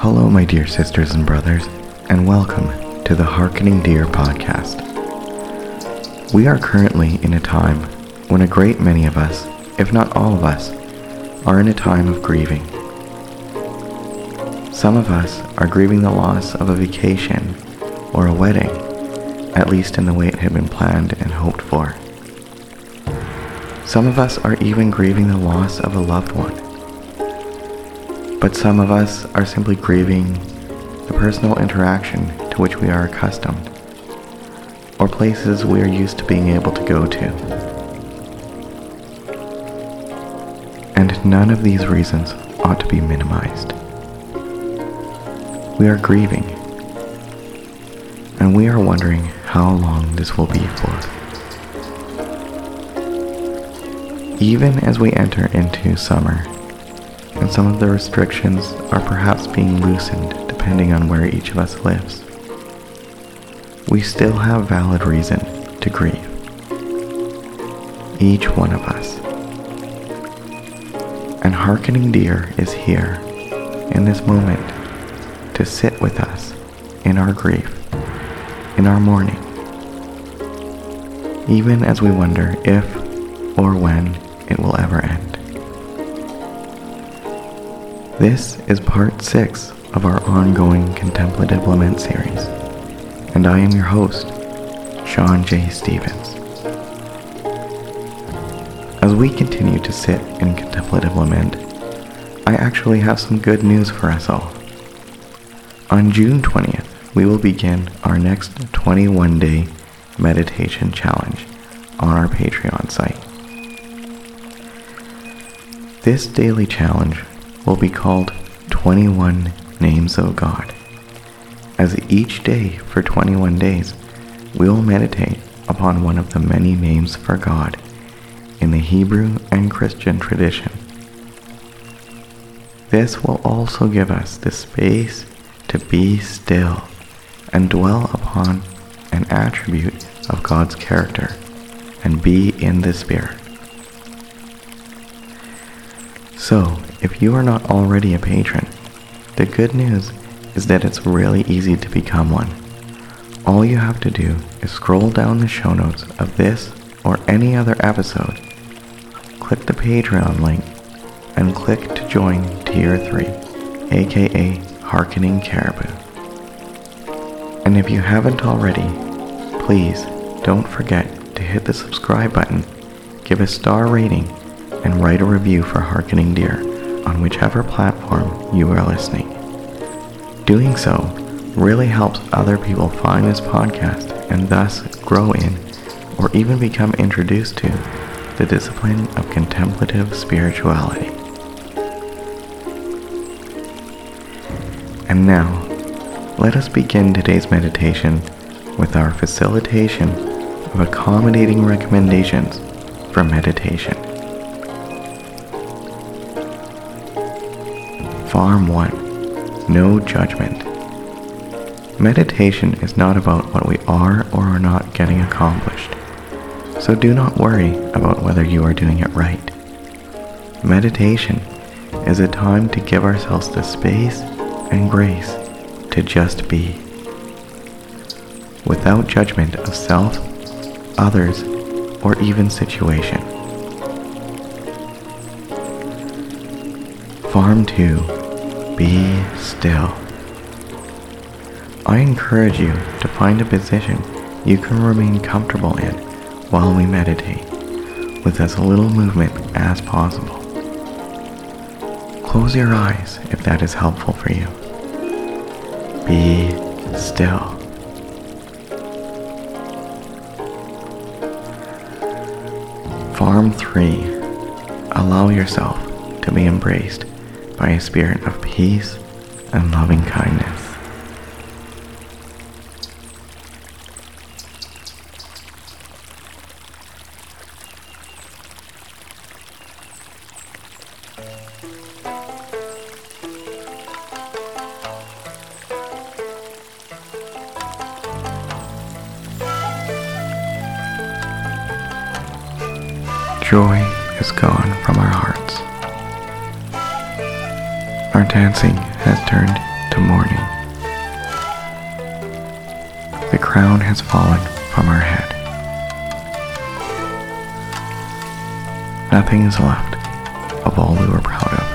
Hello, my dear sisters and brothers, and welcome to the Harkening Deer podcast. We are currently in a time when a great many of us, if not all of us, are in a time of grieving. Some of us are grieving the loss of a vacation or a wedding, at least in the way it had been planned and hoped for. Some of us are even grieving the loss of a loved one. But some of us are simply grieving the personal interaction to which we are accustomed, or places we are used to being able to go to. And none of these reasons ought to be minimized. We are grieving, and we are wondering how long this will be for. Even as we enter into summer, and some of the restrictions are perhaps being loosened depending on where each of us lives, we still have valid reason to grieve. Each one of us. And Harkening Deer is here in this moment to sit with us in our grief, in our mourning, even as we wonder if or when it will ever end. This is part six of our ongoing Contemplative Lament series, and I am your host, Sean J. Stevens. As we continue to sit in contemplative lament, I actually have some good news for us all. On June 20th, we will begin our next 21 day meditation challenge on our Patreon site. This daily challenge will be called 21 Names of God, as each day for 21 days we will meditate upon one of the many names for God in the Hebrew and Christian tradition. This will also give us the space to be still and dwell upon an attribute of God's character and be in the Spirit. So, if you are not already a patron, the good news is that it's really easy to become one. All you have to do is scroll down the show notes of this or any other episode, click the Patreon link, and click to join Tier 3, aka Harkening Caribou. And if you haven't already, please don't forget to hit the subscribe button, give a star rating, and write a review for Harkening Deer on whichever platform you are listening. Doing so really helps other people find this podcast and thus grow in or even become introduced to the discipline of contemplative spirituality. And now, let us begin today's meditation with our facilitation of accommodating recommendations for meditation. Farm 1 No Judgment. Meditation is not about what we are or are not getting accomplished, so do not worry about whether you are doing it right. Meditation is a time to give ourselves the space and grace to just be, without judgment of self, others, or even situation. Farm 2 Be Still. I encourage you to find a position you can remain comfortable in while we meditate, with as little movement as possible. Close your eyes if that is helpful for you. Be still. Farm 3. Allow yourself to be embraced by a spirit of peace and loving kindness. Joy is gone from our hearts. Our dancing has turned to mourning. The crown has fallen from our head. Nothing is left of all we were proud of.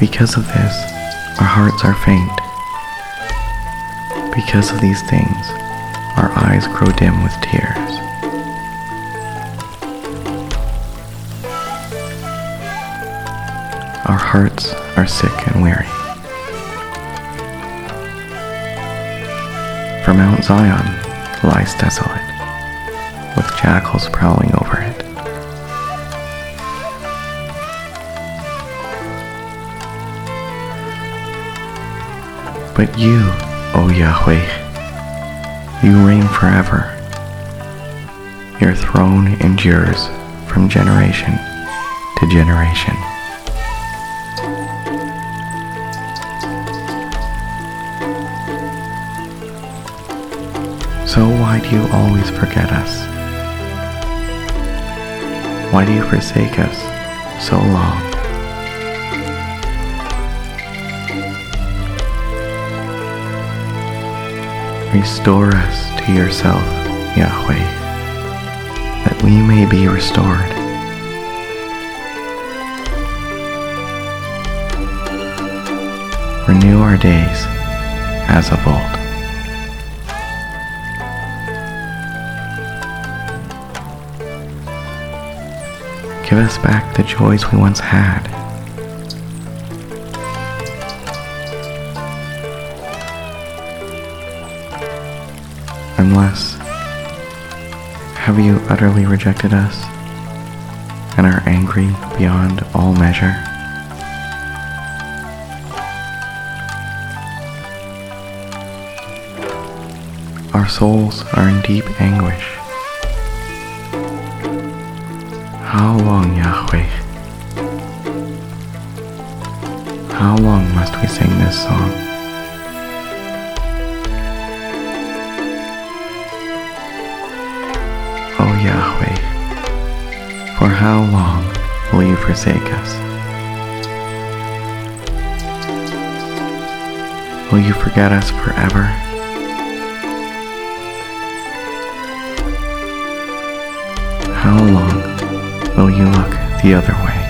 Because of this, our hearts are faint. Because of these things, our eyes grow dim with tears. Our hearts are sick and weary. For Mount Zion lies desolate, with jackals prowling over it. But you, O Yahweh, you reign forever. Your throne endures from generation to generation. So why do you always forget us? Why do you forsake us so long? Restore us to yourself, Yahweh, that we may be restored. Renew our days as of old. Give us back the joys we once had. Unless, have you utterly rejected us and are angry beyond all measure? Our souls are in deep anguish. How long, Yahweh? How long must we sing this song? O Yahweh, for how long will you forsake us? Will you forget us forever? How long will you look the other way?